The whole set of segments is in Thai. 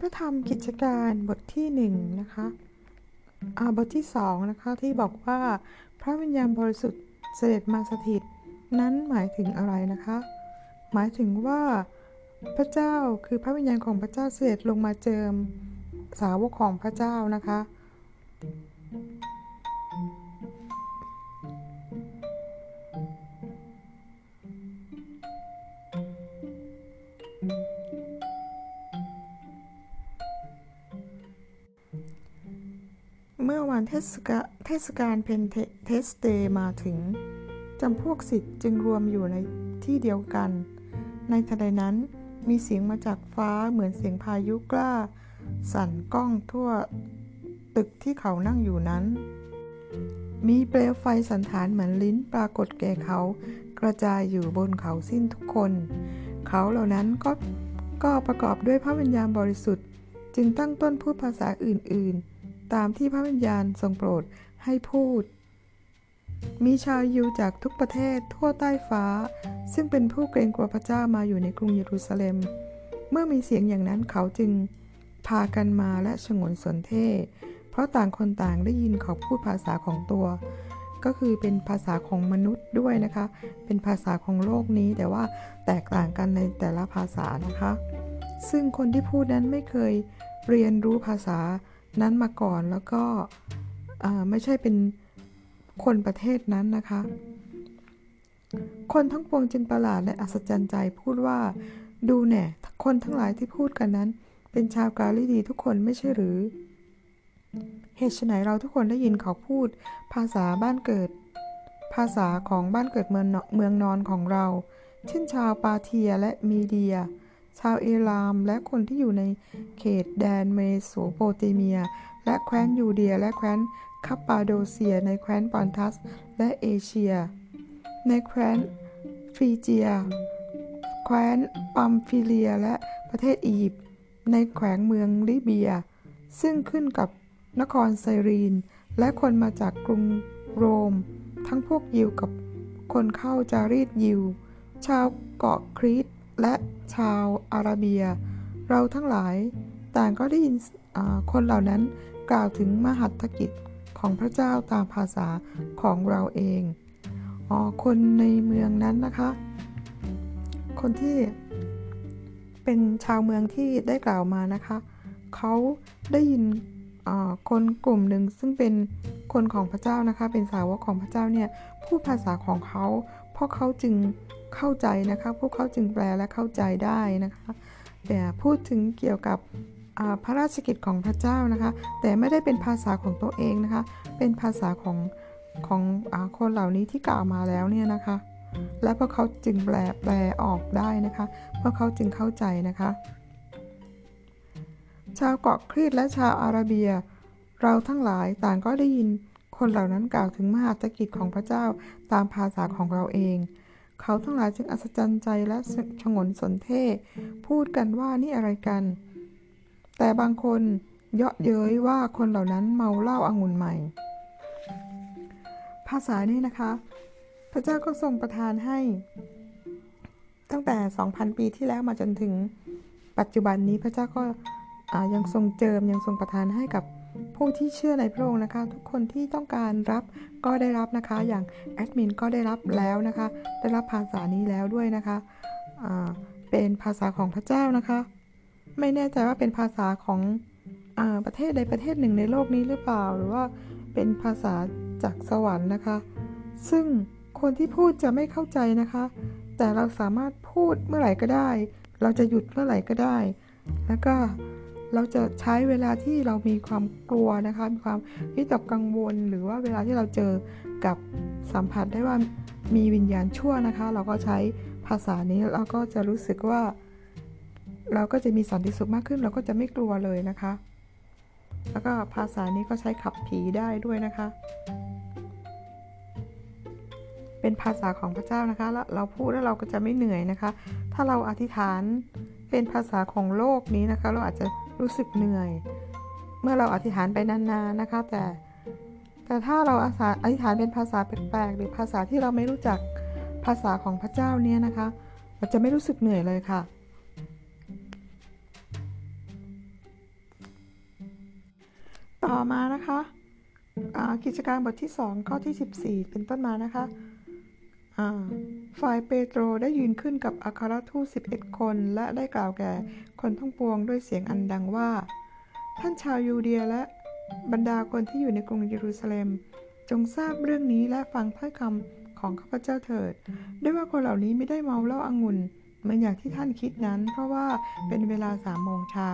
พระธรรมกิจการบทที่หนึ่งนะคะอาบทที่สองนะคะที่บอกว่าพระวิญญาณบริสุทธิ์เสด็จมาสถิต นั้นหมายถึงอะไรนะคะ หมายถึงว่าพระเจ้าคือพระวิญญาณของพระเจ้าเสด็จลงมาเจิมสาวกของพระเจ้านะคะ เทศกาเทศกาลเพนเทคอสต์มาถึงจำพวกศิษย์จึงรวมอยู่ในที่เดียวกัน ในทันใดนั้นมีเสียงมาจากฟ้าเหมือนเสียงพายุกล้า สั่นก้องทั่วตึกที่เขานั่งอยู่นั้น มีเปลวไฟสัณฐานเหมือนลิ้นปรากฏแก่เขากระจายอยู่บนเขาสิ้นทุกคน เขาเหล่านั้นก็ก็ประกอบด้วยพระวิญญาณบริสุทธิ์ จึงตั้งต้นพูดภาษาอื่นๆ ตามที่พระวิญญาณทรงโปรดให้พูด มีชาวยิวจากทุกประเทศทั่วใต้ฟ้า ซึ่งเป็นผู้เกรงกลัวพระเจ้ามาอยู่ในกรุงเยรูซาเล็ม เมื่อมีเสียงอย่างนั้นเขาจึงพากันมาและฉงนสนเทศ เพราะต่างคนต่างได้ยินเขาพูดภาษาของตัว ก็คือเป็นภาษาของมนุษย์ด้วยนะคะ เป็นภาษาของโลกนี้แต่ว่าแตกต่างกันในแต่ละภาษานะคะ ซึ่งคนที่พูดนั้นไม่เคยเรียนรู้ภาษา นั้นมาก่อนแล้วก็ไม่ใช่เป็นคนประเทศนั้นนะคะ คนทั้งปวงจึงประหลาดและอัศจรรย์ใจพูดว่าดูแน่คนทั้งหลายที่พูดกันนั้น เป็นชาวกาลิลีทุกคนไม่ใช่หรือ เหตุไฉนเราทุกคนได้ยินเขาพูด ภาษาบ้านเกิด ภาษาของบ้านเกิดเมืองเมืองนอนของเรา เช่นชาวปารเธียและมีเดีย ชาวเอลามและคนที่อยู่ในเขตแดนเมโสโปเตเมีย และแคว้นยูเดีย และแคว้นคัปปาโดเซีย ในแคว้นปอนทัส และเอเชีย ในแคว้นฟรีเจีย แคว้นปัมฟิเลีย และประเทศอียิปต์ ในแขวงเมืองลิเบีย ซึ่งขึ้นกับนครไซรีน และคนมาจากกรุงโรม ทั้งพวกยิวกับคนเข้าจารีตยิว ชาวเกาะครีต และชาวอาราเบีย เราทั้งหลายต่างก็ได้ยินคนเหล่านั้นกล่าวถึงมหัตถกิจของพระเจ้าตามภาษาของเราเองอ๋อคนในเมืองนั้นนะคะ คนที่เป็นชาวเมืองที่ได้กล่าวมานะคะ เขาได้ยินคนกลุ่มหนึ่งซึ่งเป็นคนของพระเจ้านะคะ เป็นสาวกของพระเจ้าเนี่ยพูดภาษาของเขาเพราะเขาจึง เข้าใจนะคะพวกเขาจึงแปลและเข้าใจได้นะคะแต่พูดถึงเกี่ยวกับพระราชกิจของพระเจ้านะคะ แต่ไม่ได้เป็นภาษาของตัวเองนะคะ เป็นภาษาของของอคนเหล่านี้ที่กล่าวมาแล้วเนี่ยนะคะ และพวกเขาจึงแปลแปลออกได้นะคะเพราะเขาจึงเข้าใจนะคะ ชาวเกาะครีตและชาวอาราเบีย เราทั้งหลายต่างก็ได้ยินคนเหล่านั้นกล่าวถึงมหาตกิจของพระเจ้าตามภาษาของเราเอง เขาทั้งหลายจึงอัศจรรย์ใจและชงนสนเท่พูดกันว่านี่อะไรกัน แต่บางคนเยาะเย้ยว่าคนเหล่านั้นเมาเหล้าอางุ่นใหม่ ภาษานี้นะคะ พระเจ้าก็ทรงประทานให้ ตั้งแต่ 2,000 ปีที่แล้วมาจนถึงปัจจุบันนี้พระเจ้าก็ยังทรงเจิมยังทรงประทานให้กับ ผู้ที่เชื่อในพระองค์นะคะ ทุกคนที่ต้องการรับก็ได้รับนะคะ อย่างแอดมินก็ได้รับแล้วนะคะ ได้รับภาษานี้แล้วด้วยนะคะเป็นภาษาของพระเจ้านะคะ ไม่แน่ใจว่าเป็นภาษาของอประเทศใดประเทศหนึ่งในโลกนี้หรือเปล่า หรือว่าเป็นภาษาจากสวรรค์นะคะ ซึ่งคนที่พูดจะไม่เข้าใจนะคะ แต่เราสามารถพูดเมื่อไหร่ก็ได้ เราจะหยุดเมื่อไหร่ก็ได้ แล้วก็ เราจะใช้เวลาที่เรามีความกลัวนะคะ มีความวิตกกังวล หรือว่าเวลาที่เราเจอกับสัมผัสได้ว่ามีวิญญาณชั่วนะคะ เราก็ใช้ภาษานี้เราก็จะรู้สึกว่า เราก็จะมีสันติสุขมากขึ้น เราก็จะไม่กลัวเลยนะคะ แล้วก็ภาษานี้ก็ใช้ขับผีได้ด้วยนะคะ เป็นภาษาของพระเจ้านะคะแล้วเราพูดแล้วเราก็จะไม่เหนื่อยนะคะ ถ้าเราอธิษฐานเป็นภาษาของโลกนี้นะคะ เราอาจจะ รู้สึกเหนื่อย เมื่อเราอธิษฐานไปนานๆนะคะ แต่แต่ถ้าเราอาสาอธิษฐานเป็นภาษาแปลกๆหรือภาษาที่เราไม่รู้จักภาษาของพระเจ้าเนี่ยนะคะเราจะไม่รู้สึกเหนื่อยเลยค่ะ ต่อมานะคะกิจการบทที่ 2 ข้อที่ 14 เป็นต้นมานะคะ อาฝ่ายเปโตรได้ยืนขึ้นกับอัครทูต11คน และได้กล่าวแก่คนทั้งปวงด้วยเสียงอันดังว่า ท่านชาวยูเดียและบรรดาคนที่อยู่ในกรุงเยรูซาเล็ม จงทราบเรื่องนี้และฟังถ้อยคำของข้าพเจ้าเถิด ด้วยว่าคนเหล่านี้ไม่ได้เมาเหล้าอางุ่นเหมือนอย่างที่ท่านคิดนั้น เพราะว่าเป็นเวลาสามโมงเช้า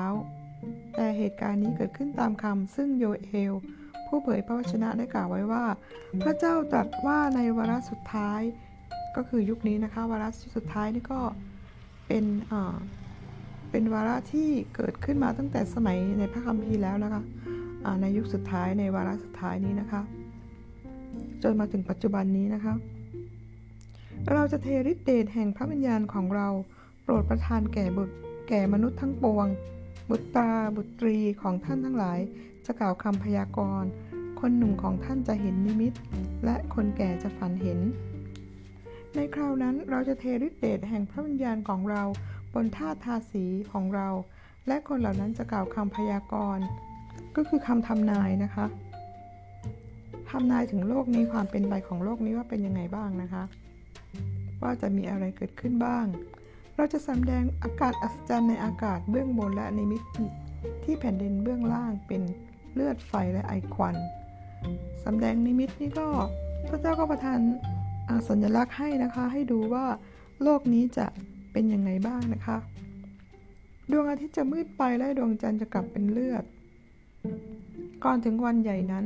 แต่เหตุการณ์นี้เกิดขึ้นตามคำซึ่งโยเอล ผู้เผยพระวจนะได้กล่าวไว้ว่า พระเจ้าตรัสว่าในวาระสุดท้าย ก็คือยุคนี้นะคะวาระสุดท้ายนี่ก็เป็นอ่าเป็นวาระที่เกิดขึ้นมาตั้งแต่สมัยในพระคัมภีร์แล้วนะคะอ่าในยุคสุดท้ายในวาระสุดท้ายนี้นะคะ จนมาถึงปัจจุบันนี้นะคะ เราจะเทฤทธิเดชแห่งพระวิญญาณของเราโปรดประทานแก่บุตรแก่มนุษย์ทั้งปวง บุตรตาบุตรีของท่านทั้งหลาย จะกล่าวคำพยากรณ์ คนหนุ่มของท่านจะเห็นนิมิต และคนแก่จะฝันเห็น ในคราวนั้นเราจะเทฤทธิเดชแห่งพระวิญญาณของเราบนท่าทาสีของเรา และคนเหล่านั้นจะกล่าวคำพยากรณ์ก็คือคำทำนายนะคะทำนายถึงโลกนี้ความเป็นไปของโลกนี้ว่าเป็นยังไงบ้างนะคะ ว่าจะมีอะไรเกิดขึ้นบ้าง เราจะสำแดงอากาศอัศจรรย์ในอากาศเบื้องบนและในมิติที่แผ่นดินเบื้องล่างเป็นเลือดไฟและไอควันสำแดงนิมิตนี่ก็พระเจ้าก็ประทาน สัญลักษณ์ให้นะคะ ให้ดูว่าโลกนี้จะเป็นยังไงบ้างนะคะ ดวงอาทิตย์จะมืดไปและดวงจันทร์จะกลับเป็นเลือด ก่อนถึงวันใหญ่นั้น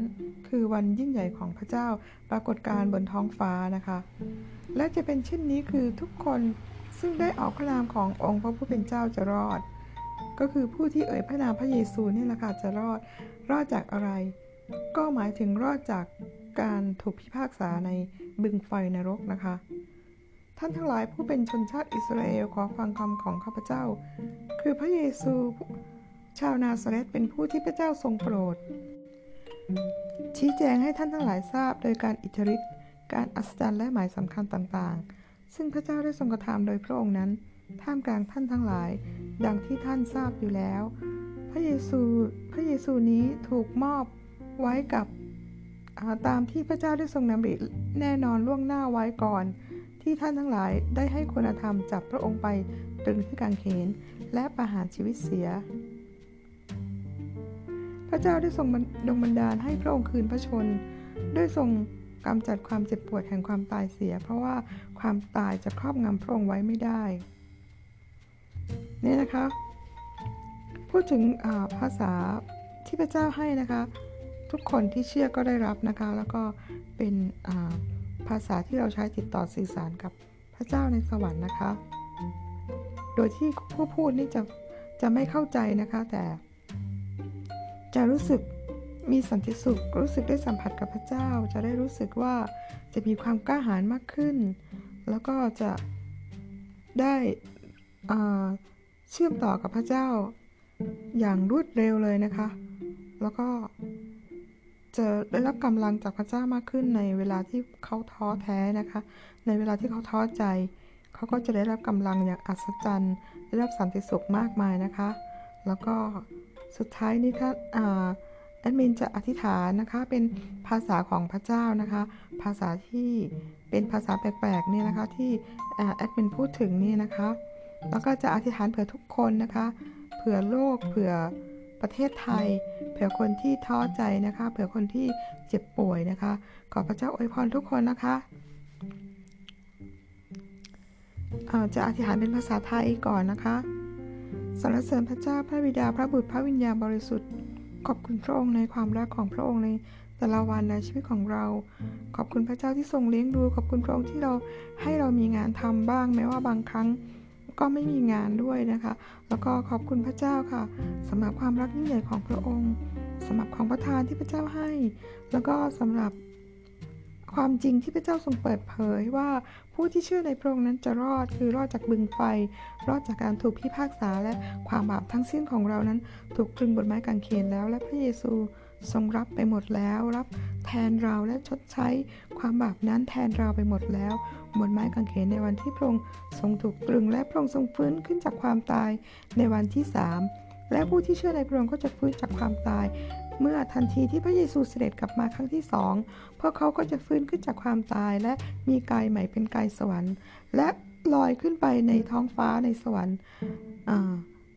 คือวันยิ่งใหญ่ของพระเจ้าปรากฏการบนท้องฟ้านะคะ และจะเป็นเช่นนี้คือทุกคนซึ่งได้ออกพระนามขององค์พระผู้เป็นเจ้าจะรอด ก็คือผู้ที่เอ่ยพระนามพระเยซูนี่แหละค่ะจะรอด รอดจากอะไร ก็หมายถึงรอดจาก การถูกพิพากษาในบึงไฟนรกนะคะ ท่านทั้งหลายผู้เป็นชนชาติอิสราเอลขอฟังคำของข้าพเจ้า คือพระเยซูชาวนาซาเรตเป็นผู้ที่พระเจ้าทรงโปรด ชี้แจงให้ท่านทั้งหลายทราบโดยการอิทธิฤทธิ์การอัศจรรย์และหมายสำคัญต่างๆ ซึ่งพระเจ้าได้ทรงกระทำโดยพระองค์นั้น ท่ามกลางท่านทั้งหลาย ดังที่ท่านทราบอยู่แล้ว พระเยซู พระเยซูนี้ถูกมอบไว้กับ ตามที่พระเจ้าได้ทรงนำริแน่นอนล่วงหน้าไว้ก่อน ที่ท่านทั้งหลายได้ให้คุณธรรมจับพระองค์ไปตรึงที่กางเขนและประหารชีวิตเสีย พระเจ้าได้ทรงดงบันดาลให้พระองค์คืนพระชน ด้วยทรงกำจัดความเจ็บปวดแห่งความตายเสีย เพราะว่าความตายจะครอบงำพระองค์ไว้ไม่ได้ นี่นะคะ พูดถึงภาษาที่พระเจ้าให้นะคะ ทุกคนที่เชื่อก็ได้รับนะคะ แล้วก็เป็นภาษาที่เราใช้ติดต่อสื่อสารกับพระเจ้าในสวรรค์นะคะ โดยที่ผู้พูดนี่จะจะไม่เข้าใจนะคะ แต่จะรู้สึกมีสันติสุข รู้สึกได้สัมผัสกับพระเจ้า จะได้รู้สึกว่าจะมีความกล้าหาญมากขึ้น แล้วก็จะได้เชื่อมต่อกับพระเจ้าอย่างรวดเร็วเลยนะคะ แล้วก็ จะได้รับกำลังจากพระเจ้ามากขึ้นในเวลาที่เขาท้อแท้นะคะ ในเวลาที่เขาท้อใจ เขาก็จะได้รับกำลังอย่างอัศจรรย์ ได้รับสันติสุขมากมายนะคะ แล้วก็สุดท้ายนี้ค่ะแอดมินจะอธิษฐานนะคะเป็นภาษาของพระเจ้านะคะ ภาษาที่เป็นภาษาแปลกๆเนี่ยนะคะที่แอดมินพูดถึงนี่นะคะ แล้วก็จะอธิษฐานเผื่อทุกคนนะคะ เผื่อโลกเผื่อ ประเทศไทย เผื่อคนที่ท้อใจนะคะ เผื่อคนที่เจ็บป่วยนะคะ ขอพระเจ้าอวยพรทุกคนนะคะจะอธิษฐานเป็นภาษาไทยก่อนนะคะสรรเสริญพระเจ้าพระบิดาพระบุตรพระวิญญาณบริสุทธิ์ขอบคุณพระองค์ในความรักของพระองค์ในแต่ละวันในชีวิตของเรา ขอบคุณพระเจ้าที่ทรงเลี้ยงดู ขอบคุณพระองค์ที่เราให้เรามีงานทำบ้างแม้ว่าบางครั้ง ก็ไม่มีงานด้วยนะคะ แล้วก็ขอบคุณพระเจ้าค่ะสำหรับความรักยิ่งใหญ่ของพระองค์สำหรับของประทานที่พระเจ้าให้ แล้วก็สำหรับความจริงที่พระเจ้าทรงเปิดเผยว่าผู้ที่เชื่อในพระองค์นั้นจะรอดคือรอดจากบึงไฟ รอดจากการถูกพิพากษาและความบาปทั้งสิ้นของเรานั้นถูกตรึงบนไม้กางเขนแล้วและพระเยซู ทรงรับไปหมดแล้ว รับแทนเราและชดใช้ ความบาปนั้นแทนเราไปหมดแล้วบนไม้กางเขนในวันที่พระองค์ทรงถูกตรึงและพระองค์ทรงฟื้นขึ้นจากความตายในวันที่สามและผู้ที่เชื่อในพระองค์ก็จะฟื้นจากความตาย เมื่อทันทีที่พระเยซูเสด็จกลับมาครั้งที่สองพวกเขาก็จะฟื้นขึ้นจากความตายและมีกายใหม่เป็นกายสวรรค์ และลอยขึ้นไปในท้องฟ้าในสวรรค์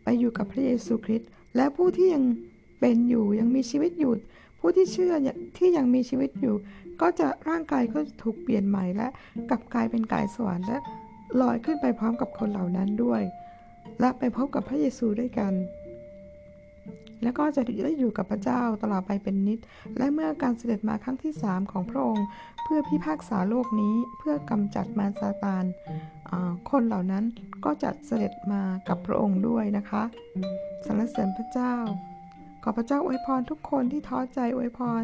ไปอยู่กับพระเยซูคริสต์และผู้ที่ยัง เป็นอยู่ยังมีชีวิตอยู่ผู้ที่เชื่อที่ยังมีชีวิตอยู่ ก็จะร่างกายก็ถูกเปลี่ยนใหม่และกลับกลายเป็นกายสวรรค์และลอยขึ้นไปพร้อมกับคนเหล่านั้นด้วย และไปพบกับพระเยซูด้วยกัน แล้วก็จะได้อยู่กับพระเจ้าตลอดไปเป็นนิด และเมื่อการเสด็จมาครั้งที่สามของพระองค์ เพื่อพิพากษาโลกนี้เพื่อกำจัดมารซาตานคนเหล่านั้นก็จะเสด็จมากับพระองค์ด้วยนะคะสรรเสริญพระเจ้า ขอพระเจ้าอวยพรทุกคนที่ท้อใจอวยพร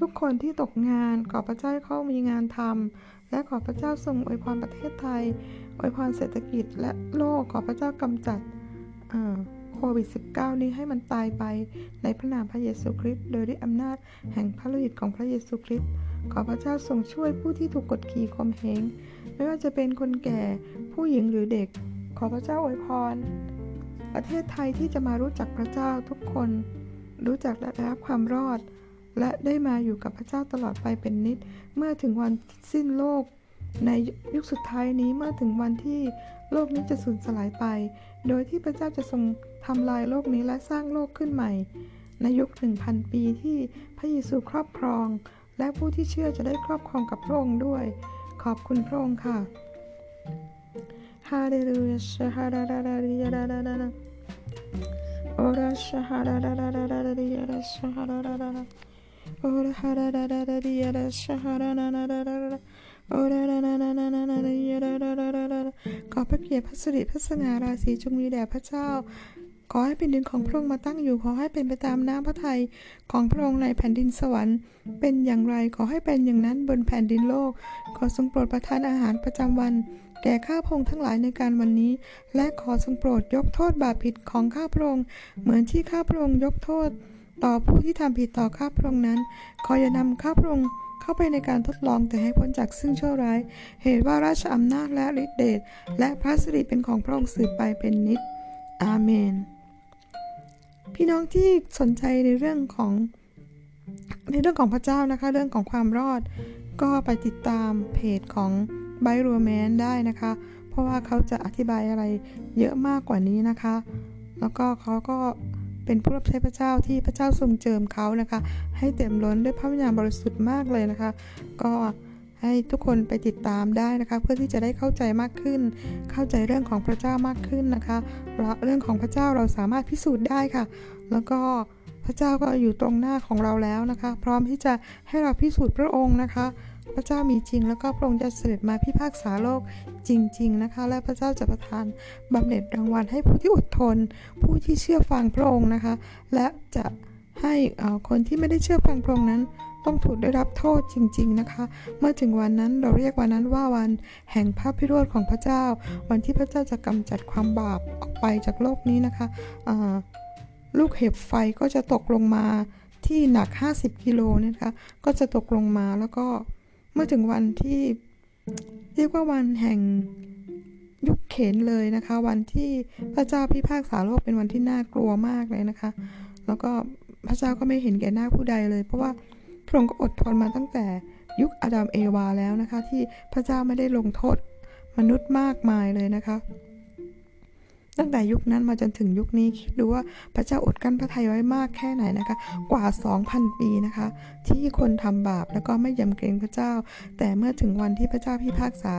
ทุกคนที่ตกงาน ขอพระเจ้าเขามีงานทำและขอพระเจ้าทรงอวยพรประเทศไทยอวยพรเศรษฐกิจและโลกขอพระเจ้ากำจัดโควิด -19 นี้ให้มันตายไปในพระนามพระเยซูคริสต์โดยด้วยอำนาจแห่งพระฤทธิ์ของพระเยซูคริสต์ขอพระเจ้าทรงช่วยผู้ที่ถูกกดขี่ข่มเหงไม่ว่าจะเป็นคนแก่ผู้หญิงหรือเด็ก ขอพระเจ้าอวยพร ประเทศไทยที่จะมารู้จักพระเจ้าทุกคน รู้จักและได้รับความรอด และได้มาอยู่กับพระเจ้าตลอดไปเป็นนิด เมื่อถึงวันสิ้นโลก ในยุคสุดท้ายนี้เมื่อถึงวันที่โลกนี้จะสูญสลายไป โดยที่พระเจ้าจะทรงทำลายโลกนี้และสร้างโลกขึ้นใหม่ ในยุคหนึ่งพันปีที่พระเยซูครอบครอง และผู้ที่เชื่อจะได้ครอบครองกับพระองค์ด้วย ขอบคุณพระองค์ค่ะฮาเลลูยาฮาดาดาดาดิยารารา ขอพระเกียรติพระสิริพระสง่าราศีจงมีแด่พระเจ้า ขอให้เป็นดินของพระองค์มาตั้งอยู่ ขอให้เป็นไปตามน้ำพระทัยของพระองค์ในแผ่นดินสวรรค์ เป็นอย่างไรขอให้เป็นอย่างนั้นบนแผ่นดินโลก ขอทรงโปรดประทานอาหารประจำวัน แก่ข้าพระองค์ทั้งหลายในการวันนี้ และขอทรงโปรดยกโทษบาปผิดของข้าพระองค์เหมือนที่ข้าพระองค์ยกโทษ ต่อผู้ที่ทำผิดต่อข้าพระองค์นั้น ขออย่านำข้าพระองค์เข้าไปในการทดลองแต่ให้พ้นจากซึ่งชั่วร้าย เหตุว่าราชอำนาจและฤทธิเดชและพระสิริเป็นของพระองค์สืบไปเป็นนิจอาเมน พี่น้องที่สนใจในเรื่องของในเรื่องของพระเจ้านะคะ เรื่องของความรอด ก็ไปติดตามเพจของ ไบโรแมนได้นะคะ เพราะว่าเขาจะอธิบายอะไรเยอะมากกว่านี้นะคะ แล้วก็เขาก็เป็นผู้รับใช้พระเจ้าที่พระเจ้าทรงเจิมเขานะคะ ให้เต็มล้นด้วยพระวิญญาณบริสุทธิ์มากเลยนะคะ ก็ให้ทุกคนไปติดตามได้นะคะ เพื่อที่จะได้เข้าใจมากขึ้น เข้าใจเรื่องของพระเจ้ามากขึ้นนะคะเรื่องของพระเจ้าเราสามารถพิสูจน์ได้ค่ะ แล้วก็ ระเจ้าก็อยู่ตรงหน้าของเราแล้วนะคะ พร้อมที่จะให้เราพิสูจน์พระองค์นะคะ พระเจ้ามีจริงแล้วก็พระองค์จะเสด็จมาพิพากษาโลกจริง ๆนะคะ และพระเจ้าจะประทานบำเหน็จรางวัลให้ผู้ที่อดทน ผู้ที่เชื่อฟังพระองค์นะคะ และจะให้คนที่ไม่ได้เชื่อฟังพระองค์นั้นต้องถูกได้รับโทษจริง ๆนะคะ เมื่อถึงวันนั้นเราเรียกวันนั้นว่าวันแห่งพระพิโรธของพระเจ้า วันที่พระเจ้าจะกำจัดความบาปออกไปจากโลกนี้นะคะ ลูกเห็บไฟก็จะตกลงมาที่หนัก 50กิโลนะคะ ก็จะตกลงมาแล้วก็เมื่อถึงวันที่เรียกว่าวันแห่งยุคเข็นเลยนะคะ วันที่พระเจ้าพิพากษาโลกเป็นวันที่น่ากลัวมากเลยนะคะ แล้วก็พระเจ้าก็ไม่เห็นแก่หน้าผู้ใดเลย เพราะว่าพระองค์ก็อดทนมาตั้งแต่ยุคอาดัมเอวาแล้วนะคะ ที่พระเจ้าไม่ได้ลงโทษมนุษย์มากมายเลยนะคะ ตั้งแต่ยุคนั้นมาจนถึงยุคนี้คิดดูว่าพระเจ้าอดกั้นพระทัยไว้มากแค่ไหนนะคะ กว่า 2,000 ปีนะคะ ที่คนทำบาปแล้วก็ไม่ยำเกรงพระเจ้า แต่เมื่อถึงวันที่พระเจ้าพิพากษา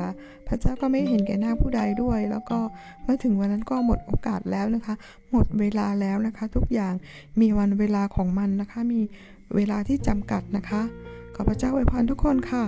พระเจ้าก็ไม่เห็นแก่หน้าผู้ใดด้วย แล้วก็เมื่อถึงวันนั้นก็หมดโอกาสแล้วนะคะ หมดเวลาแล้วนะคะ ทุกอย่างมีวันเวลาของมันนะคะ มีเวลาที่จำกัดนะคะขอพระเจ้าอวยพรทุกคนค่ะ